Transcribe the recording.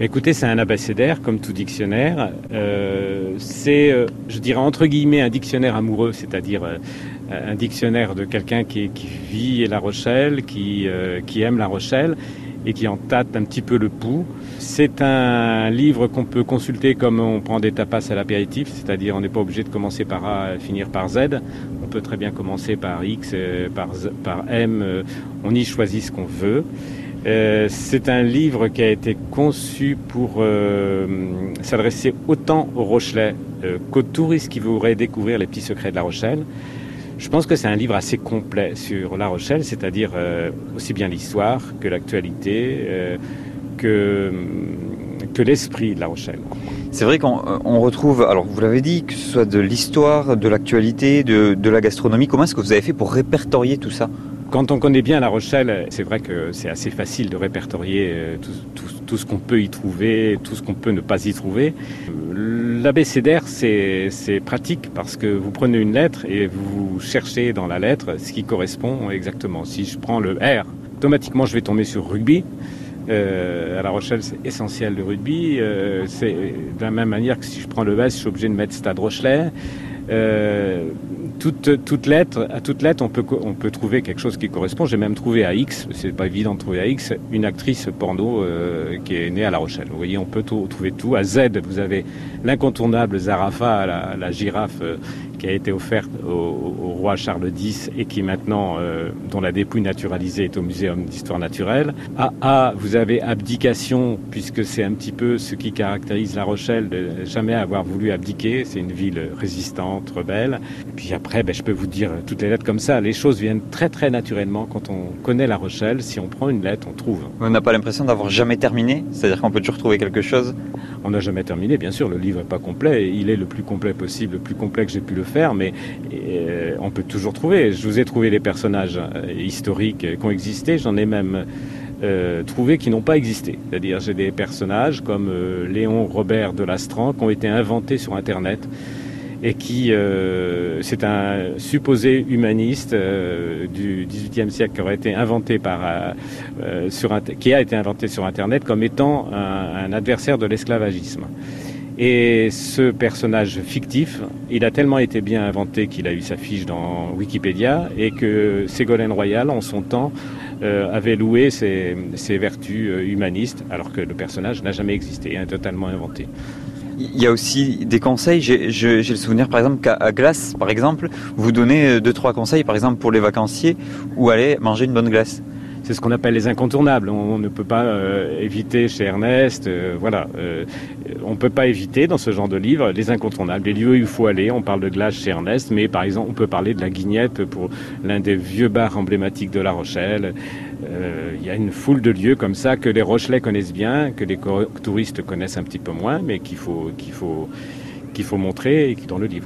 Écoutez, c'est un abécédaire, comme tout dictionnaire. Euh, c'est, euh, je dirais, entre guillemets, un dictionnaire amoureux, c'est-à-dire euh, un dictionnaire de quelqu'un qui, qui, vit La Rochelle, qui, euh, qui aime La Rochelle et qui en tâte un petit peu le pouls. C'est un livre qu'on peut consulter comme on prend des tapas à l'apéritif, c'est-à-dire on n'est pas obligé de commencer par A et finir par Z. On peut très bien commencer par X, par, Z, par M, on y choisit ce qu'on veut. Euh, c'est un livre qui a été conçu pour euh, s'adresser autant aux Rochelais euh, qu'aux touristes qui voudraient découvrir les petits secrets de La Rochelle. Je pense que c'est un livre assez complet sur La Rochelle, c'est-à-dire aussi bien l'histoire que l'actualité, que, l'esprit de La Rochelle. C'est vrai qu'on retrouve, alors vous l'avez dit, que ce soit de l'histoire, de l'actualité, de la gastronomie. Comment est-ce que vous avez fait pour répertorier tout ça? Quand on connaît bien La Rochelle, c'est vrai que c'est assez facile de répertorier tout, tout, ce qu'on peut y trouver, tout ce qu'on peut ne pas y trouver. L'abécédaire, c'est pratique parce que vous prenez une lettre et vous cherchez dans la lettre ce qui correspond exactement. Si je prends le R, automatiquement je vais tomber sur rugby. Euh, à La Rochelle, c'est essentiel le rugby. Euh, c'est de la même manière que si je prends le S, je suis obligé de mettre Stade Rochelet. Euh, toute, toute lettre, on peut, on peut trouver quelque chose qui correspond. J'ai même trouvé à X, c'est pas évident de trouver à X, une actrice porno euh, qui est née à La Rochelle. Vous voyez, on peut trouver tout. À Z, vous avez l'incontournable Zarafa, la, la girafe euh, qui a été offerte au, au, roi Charles X et qui maintenant, euh, dont la dépouille naturalisée est au Muséum d'histoire naturelle. À A, vous avez abdication, puisque c'est un petit peu ce qui caractérise La Rochelle, de jamais avoir voulu abdiquer. C'est une ville résistante, rebelle. Et puis après, ben, je peux vous dire toutes les lettres comme ça. Les choses viennent très très naturellement quand on connaît La Rochelle. Si on prend une lettre, on trouve. On n'a pas l'impression d'avoir jamais terminé? C'est-à-dire qu'on peut toujours trouver quelque chose? On n'a jamais terminé, bien sûr. Le livre n'est pas complet. Il est le plus complet possible, le plus complet que j'ai pu le faire, mais euh, on peut toujours trouver. Je vous ai trouvé les personnages euh, historiques qui ont existé. J'en ai même euh, trouvé qui n'ont pas existé. C'est-à-dire j'ai des personnages comme euh, Léon Robert de Lastran qui ont été inventés sur Internet et qui euh, c'est un supposé humaniste euh, du XVIIIe siècle qui euh, a été inventé sur internet comme étant un adversaire de l'esclavagisme. Et ce personnage fictif, il a tellement été bien inventé qu'il a eu sa fiche dans Wikipédia et que Ségolène Royal, en son temps, euh, avait loué ses, vertus humanistes, alors que le personnage n'a jamais existé, est totalement inventé. Il y a aussi des conseils. J'ai le souvenir, par exemple, qu'à Glace, par exemple, vous donnez deux, trois conseils, par exemple, pour les vacanciers, où aller manger une bonne glace. C'est ce qu'on appelle les incontournables. On, ne peut pas euh, éviter chez Ernest, euh, voilà. Euh, on ne peut pas éviter dans ce genre de livre les incontournables, les lieux où il faut aller. On parle de glace chez Ernest, mais par exemple, on peut parler de la Guignette pour l'un des vieux bars emblématiques de La Rochelle. Il y a une foule de lieux comme ça que les Rochelais connaissent bien, que les touristes connaissent un petit peu moins, mais qu'il faut, qu'il faut, qu'il faut montrer dans le livre.